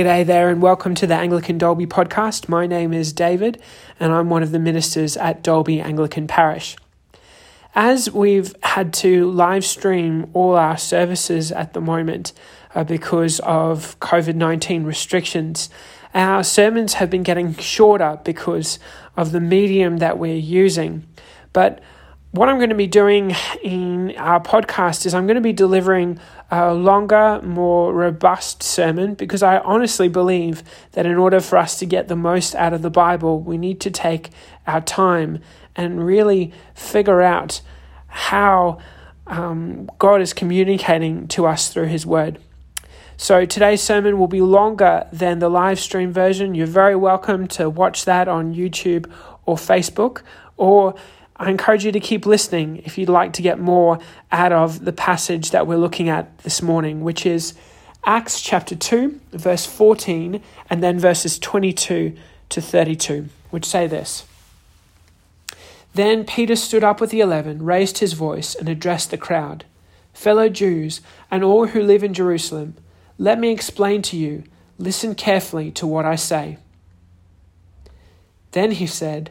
G'day there, and welcome to the Anglican Dalby podcast. My name is David, and I'm one of the ministers at Dalby Anglican Parish. As we've had to live stream all our services at the moment uh, because of COVID 19 restrictions, our sermons have been getting shorter because of the medium that we're using. But what I'm going to be doing in our podcast is I'm going to be delivering a longer, more robust sermon because I honestly believe that in order for us to get the most out of the Bible, we need to take our time and really figure out how um, God is communicating to us through His Word. So today's sermon will be longer than the live stream version. You're very welcome to watch that on YouTube or Facebook or I encourage you to keep listening if you'd like to get more out of the passage that we're looking at this morning, which is Acts chapter 2, verse 14, and then verses 22 to 32, which say this. Then Peter stood up with the eleven, raised his voice, and addressed the crowd Fellow Jews, and all who live in Jerusalem, let me explain to you. Listen carefully to what I say. Then he said,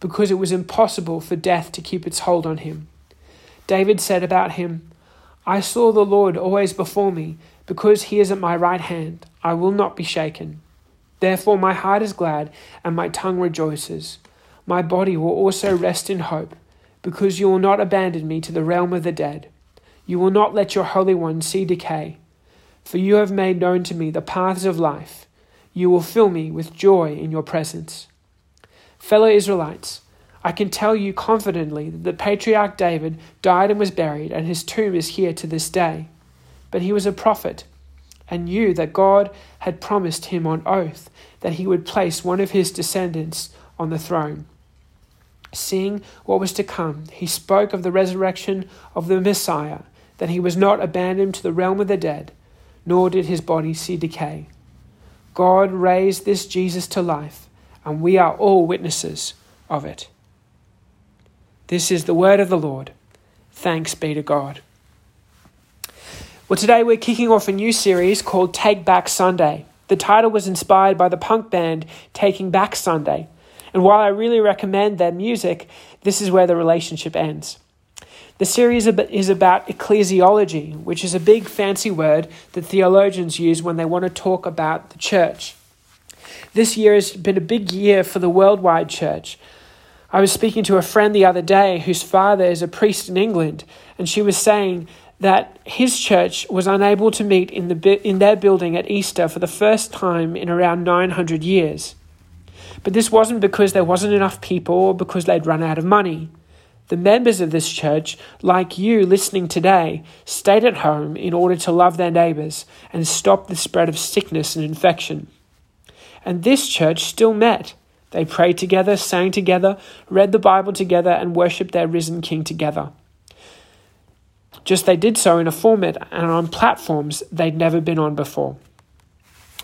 because it was impossible for death to keep its hold on him. David said about him, I saw the Lord always before me, because he is at my right hand, I will not be shaken. Therefore my heart is glad, and my tongue rejoices. My body will also rest in hope, because you will not abandon me to the realm of the dead. You will not let your Holy One see decay. For you have made known to me the paths of life. You will fill me with joy in your presence. Fellow Israelites, I can tell you confidently that the patriarch David died and was buried, and his tomb is here to this day. But he was a prophet, and knew that God had promised him on oath that he would place one of his descendants on the throne. Seeing what was to come, he spoke of the resurrection of the Messiah, that he was not abandoned to the realm of the dead, nor did his body see decay. God raised this Jesus to life and we are all witnesses of it. This is the word of the Lord. Thanks be to God. Well, today we're kicking off a new series called Take Back Sunday. The title was inspired by the punk band Taking Back Sunday. And while I really recommend their music, this is where the relationship ends. The series is about ecclesiology, which is a big fancy word that theologians use when they want to talk about the church. This year has been a big year for the worldwide church. I was speaking to a friend the other day whose father is a priest in England, and she was saying that his church was unable to meet in, the, in their building at Easter for the first time in around 900 years. But this wasn't because there wasn't enough people or because they'd run out of money. The members of this church, like you listening today, stayed at home in order to love their neighbours and stop the spread of sickness and infection. And this church still met. They prayed together, sang together, read the Bible together, and worshipped their risen King together. Just they did so in a format and on platforms they'd never been on before.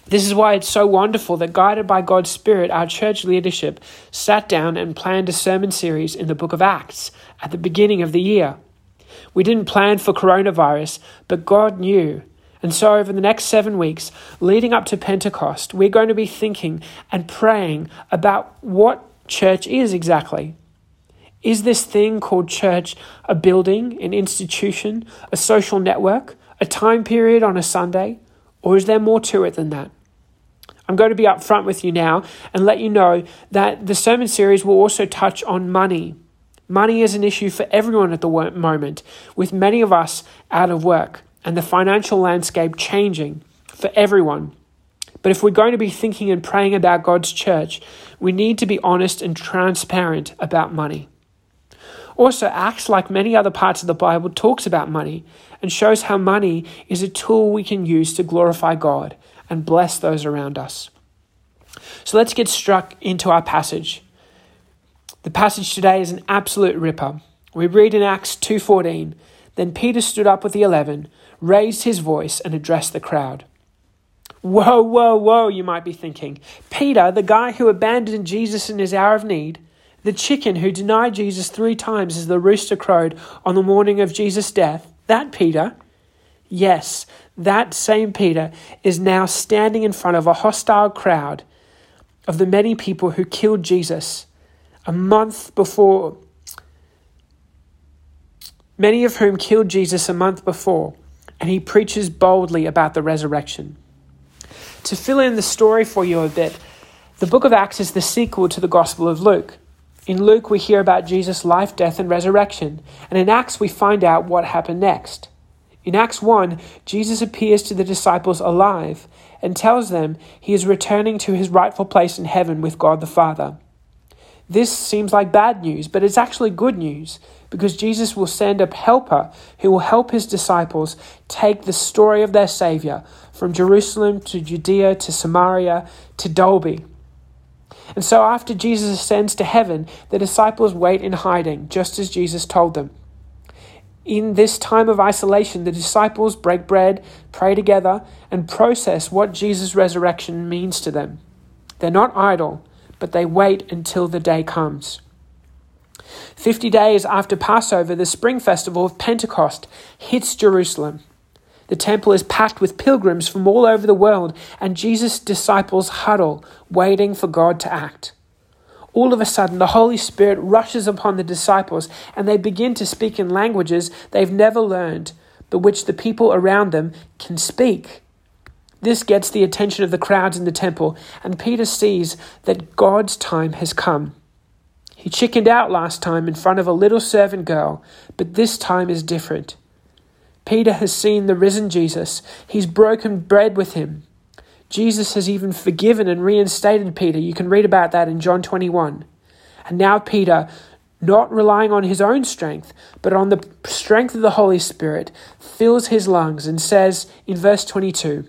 This is why it's so wonderful that, guided by God's Spirit, our church leadership sat down and planned a sermon series in the book of Acts at the beginning of the year. We didn't plan for coronavirus, but God knew and so, over the next seven weeks leading up to Pentecost, we're going to be thinking and praying about what church is exactly. Is this thing called church a building, an institution, a social network, a time period on a Sunday, or is there more to it than that? I'm going to be upfront with you now and let you know that the sermon series will also touch on money. Money is an issue for everyone at the moment, with many of us out of work and the financial landscape changing for everyone. But if we're going to be thinking and praying about God's church, we need to be honest and transparent about money. Also, Acts, like many other parts of the Bible, talks about money and shows how money is a tool we can use to glorify God and bless those around us. So let's get struck into our passage. The passage today is an absolute ripper. We read in Acts 2:14, then Peter stood up with the 11, raised his voice and addressed the crowd. Whoa, whoa, whoa, you might be thinking. Peter, the guy who abandoned Jesus in his hour of need, the chicken who denied Jesus three times as the rooster crowed on the morning of Jesus' death, that Peter, yes, that same Peter is now standing in front of a hostile crowd of the many people who killed Jesus a month before, many of whom killed Jesus a month before, and he preaches boldly about the resurrection. To fill in the story for you a bit, the book of Acts is the sequel to the Gospel of Luke. In Luke, we hear about Jesus' life, death, and resurrection, and in Acts, we find out what happened next. In Acts 1, Jesus appears to the disciples alive and tells them he is returning to his rightful place in heaven with God the Father. This seems like bad news, but it's actually good news because Jesus will send a helper who will help his disciples take the story of their Savior from Jerusalem to Judea to Samaria to Dalby. And so, after Jesus ascends to heaven, the disciples wait in hiding, just as Jesus told them. In this time of isolation, the disciples break bread, pray together, and process what Jesus' resurrection means to them. They're not idle, but they wait until the day comes. Fifty days after Passover, the spring festival of Pentecost hits Jerusalem. The temple is packed with pilgrims from all over the world, and Jesus' disciples huddle, waiting for God to act all of a sudden the Holy Spirit rushes upon the disciples and they begin to speak in languages they've never learned, but which the people around them can speak. This gets the attention of the crowds in the temple, and Peter sees that God's time has come. He chickened out last time in front of a little servant girl, but this time is different. Peter has seen the risen Jesus. He's broken bread with him. Jesus has even forgiven and reinstated Peter. You can read about that in John 21. And now Peter, not relying on his own strength, but on the strength of the Holy Spirit, fills his lungs and says in verse 22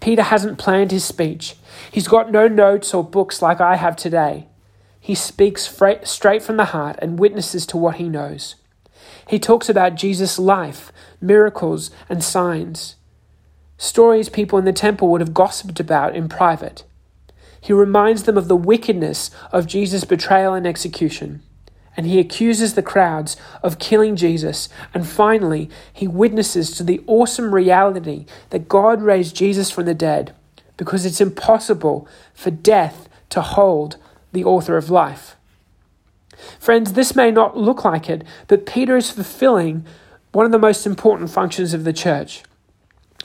Peter hasn't planned his speech. He's got no notes or books like I have today. He speaks straight from the heart and witnesses to what he knows. He talks about Jesus' life, miracles, and signs. Stories people in the temple would have gossiped about in private. He reminds them of the wickedness of Jesus' betrayal and execution. And he accuses the crowds of killing Jesus. And finally, he witnesses to the awesome reality that God raised Jesus from the dead because it's impossible for death to hold the author of life. Friends, this may not look like it, but Peter is fulfilling one of the most important functions of the church.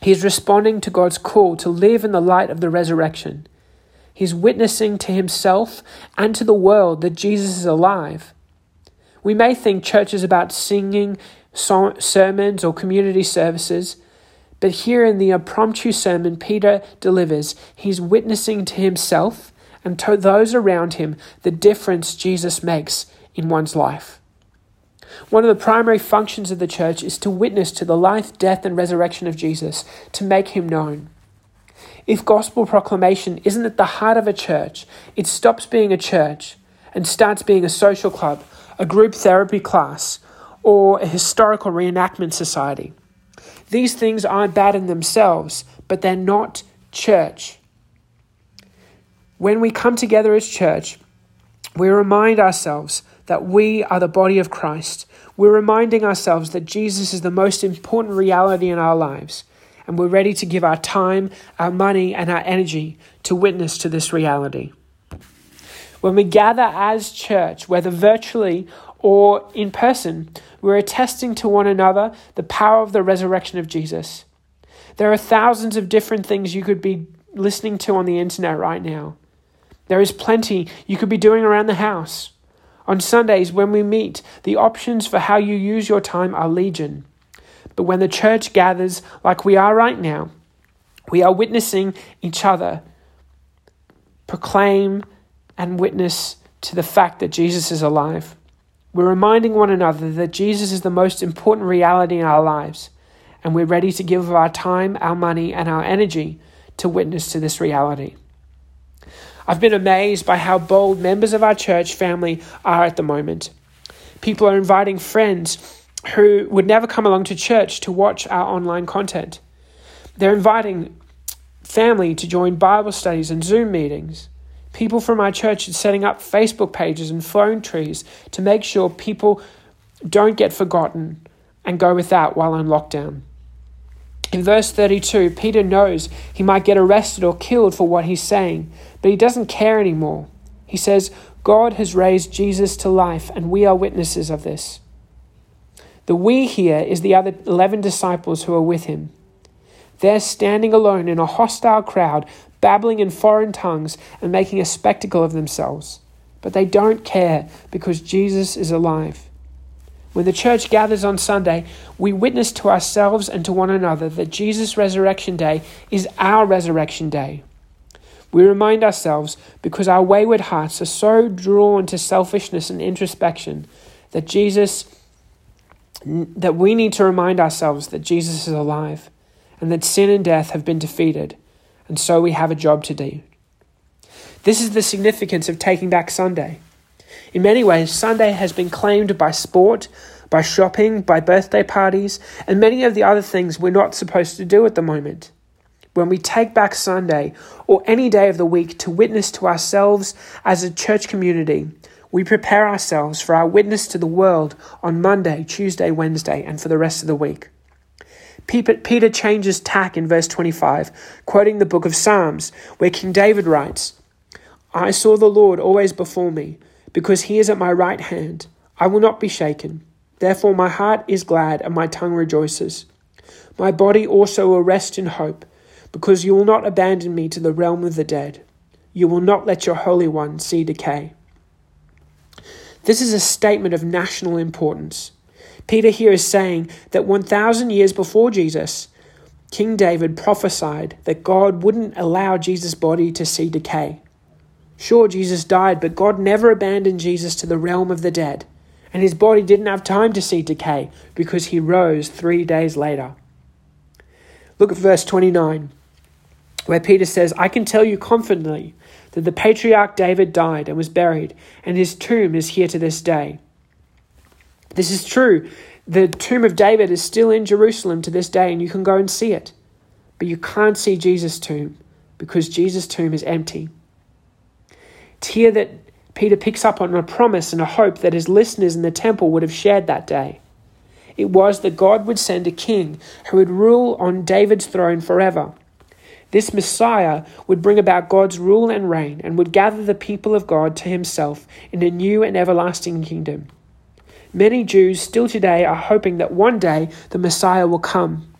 He is responding to God's call to live in the light of the resurrection. He's witnessing to himself and to the world that Jesus is alive. We may think church is about singing sermons or community services, but here in the impromptu sermon Peter delivers, he's witnessing to himself and to those around him the difference Jesus makes in one's life. One of the primary functions of the church is to witness to the life, death, and resurrection of Jesus, to make him known. If gospel proclamation isn't at the heart of a church, it stops being a church and starts being a social club, a group therapy class, or a historical reenactment society. These things aren't bad in themselves, but they're not church. When we come together as church, we remind ourselves that we are the body of Christ. We're reminding ourselves that Jesus is the most important reality in our lives, and we're ready to give our time, our money, and our energy to witness to this reality. When we gather as church, whether virtually or in person, we're attesting to one another the power of the resurrection of Jesus. There are thousands of different things you could be listening to on the internet right now. There is plenty you could be doing around the house. On Sundays, when we meet, the options for how you use your time are legion. But when the church gathers like we are right now, we are witnessing each other proclaim and witness to the fact that Jesus is alive. We're reminding one another that Jesus is the most important reality in our lives, and we're ready to give our time, our money, and our energy to witness to this reality. I've been amazed by how bold members of our church family are at the moment. People are inviting friends who would never come along to church to watch our online content. They're inviting family to join Bible studies and Zoom meetings. People from our church are setting up Facebook pages and phone trees to make sure people don't get forgotten and go without while on lockdown. In verse 32, Peter knows he might get arrested or killed for what he's saying, but he doesn't care anymore. He says, God has raised Jesus to life, and we are witnesses of this. The we here is the other 11 disciples who are with him. They're standing alone in a hostile crowd, babbling in foreign tongues and making a spectacle of themselves. But they don't care because Jesus is alive. When the church gathers on Sunday, we witness to ourselves and to one another that Jesus' resurrection day is our resurrection day. We remind ourselves, because our wayward hearts are so drawn to selfishness and introspection, that Jesus that we need to remind ourselves that Jesus is alive and that sin and death have been defeated and so we have a job to do. This is the significance of taking back Sunday. In many ways, Sunday has been claimed by sport, by shopping, by birthday parties, and many of the other things we're not supposed to do at the moment. When we take back Sunday or any day of the week to witness to ourselves as a church community, we prepare ourselves for our witness to the world on Monday, Tuesday, Wednesday, and for the rest of the week. Peter changes tack in verse 25, quoting the book of Psalms, where King David writes, I saw the Lord always before me, because he is at my right hand. I will not be shaken. Therefore my heart is glad and my tongue rejoices. My body also will rest in hope, because you will not abandon me to the realm of the dead. You will not let your Holy One see decay. This is a statement of national importance. Peter here is saying that 1,000 years before Jesus, King David prophesied that God wouldn't allow Jesus' body to see decay. Sure, Jesus died, but God never abandoned Jesus to the realm of the dead, and his body didn't have time to see decay because he rose three days later. Look at verse 29, where Peter says, I can tell you confidently that the patriarch David died and was buried, and his tomb is here to this day. This is true. The tomb of David is still in Jerusalem to this day, and you can go and see it. But you can't see Jesus' tomb because Jesus' tomb is empty. It's here that Peter picks up on a promise and a hope that his listeners in the temple would have shared that day. It was that God would send a king who would rule on David's throne forever. This Messiah would bring about God's rule and reign and would gather the people of God to himself in a new and everlasting kingdom. Many Jews still today are hoping that one day the Messiah will come.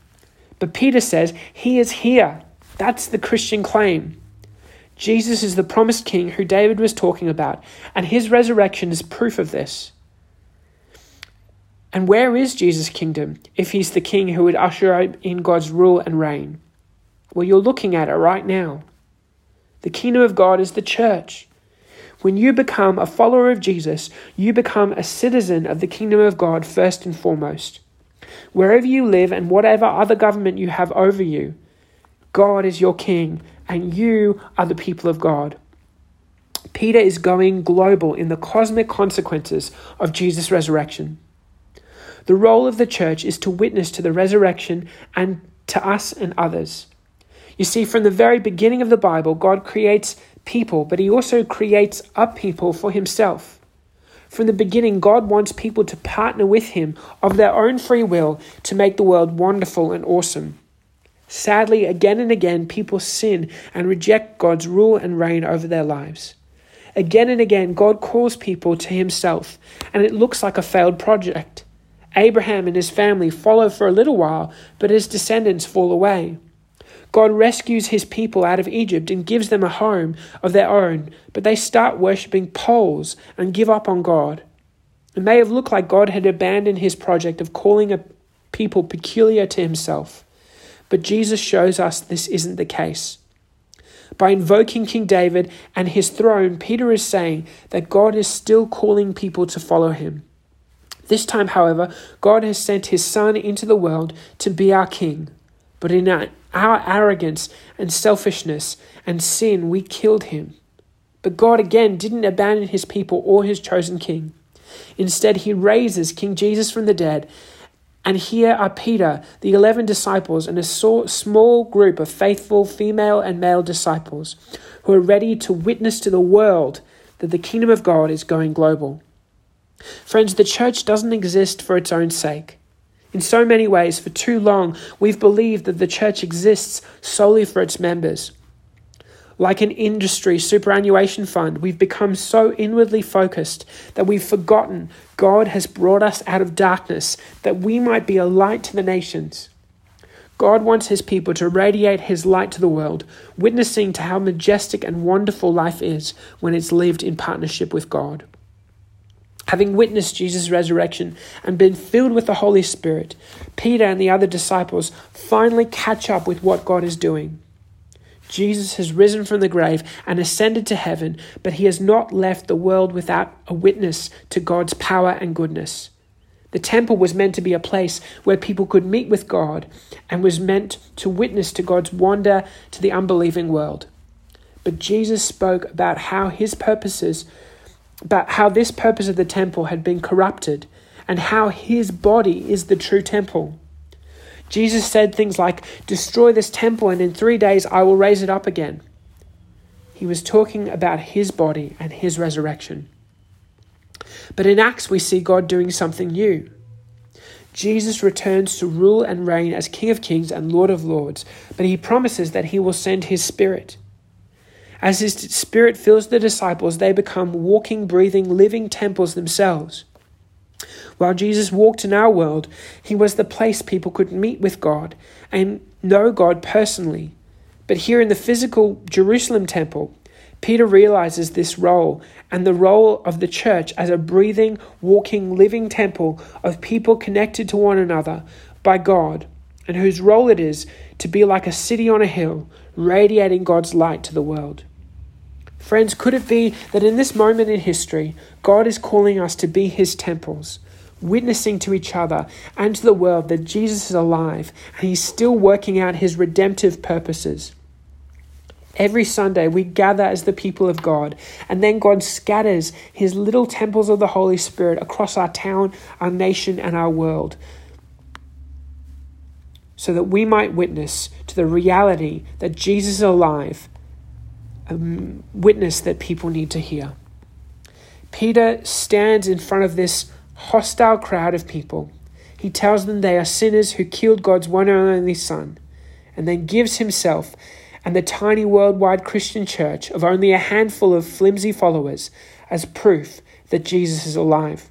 But Peter says he is here. That's the Christian claim. Jesus is the promised king who David was talking about, and his resurrection is proof of this. And where is Jesus' kingdom if he's the king who would usher in God's rule and reign? Well, you're looking at it right now. The kingdom of God is the church. When you become a follower of Jesus, you become a citizen of the kingdom of God first and foremost. Wherever you live and whatever other government you have over you, God is your king and you are the people of God. Peter is going global in the cosmic consequences of Jesus' resurrection. The role of the church is to witness to the resurrection and to us and others. You see, from the very beginning of the Bible, God creates people, but He also creates a people for Himself. From the beginning, God wants people to partner with Him of their own free will to make the world wonderful and awesome. Sadly, again and again, people sin and reject God's rule and reign over their lives. Again and again, God calls people to Himself, and it looks like a failed project. Abraham and his family follow for a little while, but his descendants fall away. God rescues his people out of Egypt and gives them a home of their own, but they start worshipping poles and give up on God. It may have looked like God had abandoned his project of calling a people peculiar to himself, but Jesus shows us this isn't the case. By invoking King David and his throne, Peter is saying that God is still calling people to follow him. This time, however, God has sent his Son into the world to be our King. But in our, arrogance and selfishness and sin, we killed him. But God again didn't abandon his people or his chosen king. Instead, he raises King Jesus from the dead. And here are Peter, the 11 disciples, and a small group of faithful female and male disciples who are ready to witness to the world that the kingdom of God is going global. Friends, the church doesn't exist for its own sake. In so many ways, for too long, we've believed that the church exists solely for its members. Like an industry superannuation fund, we've become so inwardly focused that we've forgotten God has brought us out of darkness that we might be a light to the nations. God wants his people to radiate his light to the world, witnessing to how majestic and wonderful life is when it's lived in partnership with God. Having witnessed Jesus' resurrection and been filled with the Holy Spirit, Peter and the other disciples finally catch up with what God is doing. Jesus has risen from the grave and ascended to heaven, but he has not left the world without a witness to God's power and goodness. The temple was meant to be a place where people could meet with God and was meant to witness to God's wonder to the unbelieving world. But Jesus spoke about how his purposes about how this purpose of the temple had been corrupted and how his body is the true temple. Jesus said things like, Destroy this temple, and in three days I will raise it up again. He was talking about his body and his resurrection. But in Acts, we see God doing something new. Jesus returns to rule and reign as King of Kings and Lord of Lords, but he promises that he will send his Spirit. As His Spirit fills the disciples, they become walking, breathing, living temples themselves. While Jesus walked in our world, He was the place people could meet with God and know God personally. But here in the physical Jerusalem temple, Peter realizes this role and the role of the church as a breathing, walking, living temple of people connected to one another by God, and whose role it is to be like a city on a hill, radiating God's light to the world. Friends, could it be that in this moment in history, God is calling us to be His temples, witnessing to each other and to the world that Jesus is alive and He's still working out His redemptive purposes? Every Sunday, we gather as the people of God, and then God scatters His little temples of the Holy Spirit across our town, our nation, and our world so that we might witness to the reality that Jesus is alive, a witness that people need to hear. Peter stands in front of this hostile crowd of people. He tells them they are sinners who killed God's one and only Son, and then gives himself and the tiny worldwide Christian church of only a handful of flimsy followers as proof that Jesus is alive.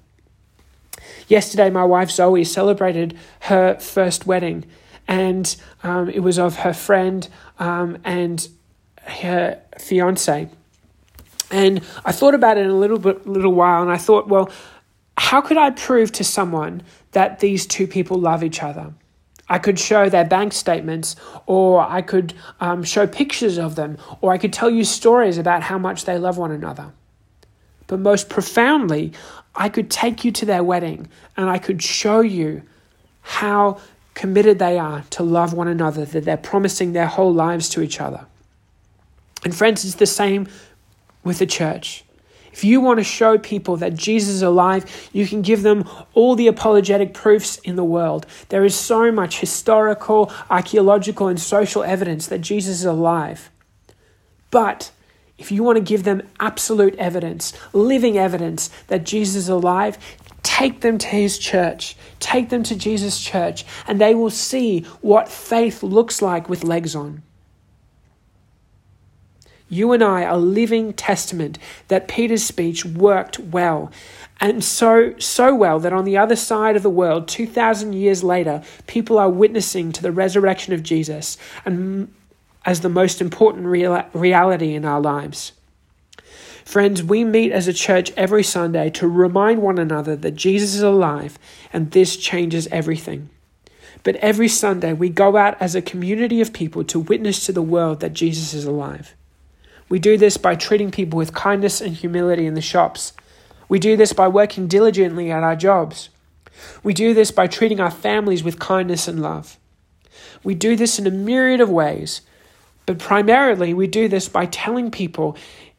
Yesterday, my wife Zoe celebrated her first wedding, and um, it was of her friend um, and her fiance. And I thought about it in a little bit, little while, and I thought, well, how could I prove to someone that these two people love each other? I could show their bank statements, or I could um, show pictures of them, or I could tell you stories about how much they love one another. But most profoundly, I could take you to their wedding and I could show you how committed they are to love one another, that they're promising their whole lives to each other. And friends, it's the same with the church. If you want to show people that Jesus is alive, you can give them all the apologetic proofs in the world. There is so much historical, archaeological, and social evidence that Jesus is alive. But if you want to give them absolute evidence, living evidence that Jesus is alive, take them to his church, take them to Jesus' church, and they will see what faith looks like with legs on. You and I are living testament that Peter's speech worked well. And so, so well that on the other side of the world, 2,000 years later, people are witnessing to the resurrection of Jesus. And as the most important real- reality in our lives. Friends, we meet as a church every Sunday to remind one another that Jesus is alive and this changes everything. But every Sunday we go out as a community of people to witness to the world that Jesus is alive. We do this by treating people with kindness and humility in the shops. We do this by working diligently at our jobs. We do this by treating our families with kindness and love. We do this in a myriad of ways, but primarily we do this by telling people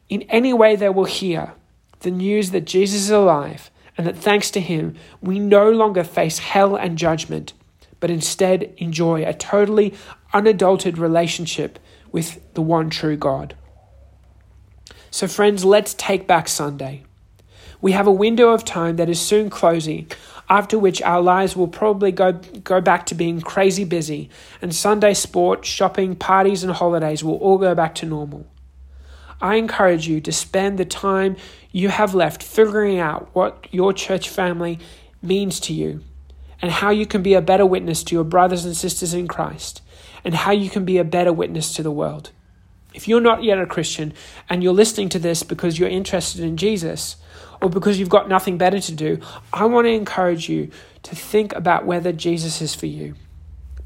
in any way they will hear the news that Jesus is alive and that thanks to him, we no longer face hell and judgment, but instead enjoy a totally unadulterated relationship with the one true God. So, friends, let's take back Sunday. We have a window of time that is soon closing, after which our lives will probably go, go back to being crazy busy, and Sunday sport, shopping, parties, and holidays will all go back to normal. I encourage you to spend the time you have left figuring out what your church family means to you and how you can be a better witness to your brothers and sisters in Christ and how you can be a better witness to the world. If you're not yet a Christian and you're listening to this because you're interested in Jesus or because you've got nothing better to do, I want to encourage you to think about whether Jesus is for you.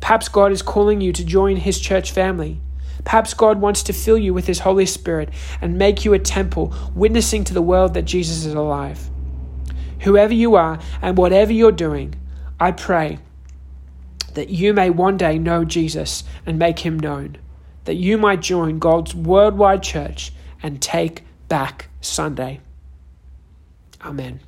Perhaps God is calling you to join his church family. Perhaps God wants to fill you with His Holy Spirit and make you a temple, witnessing to the world that Jesus is alive. Whoever you are and whatever you're doing, I pray that you may one day know Jesus and make Him known, that you might join God's worldwide church and take back Sunday. Amen.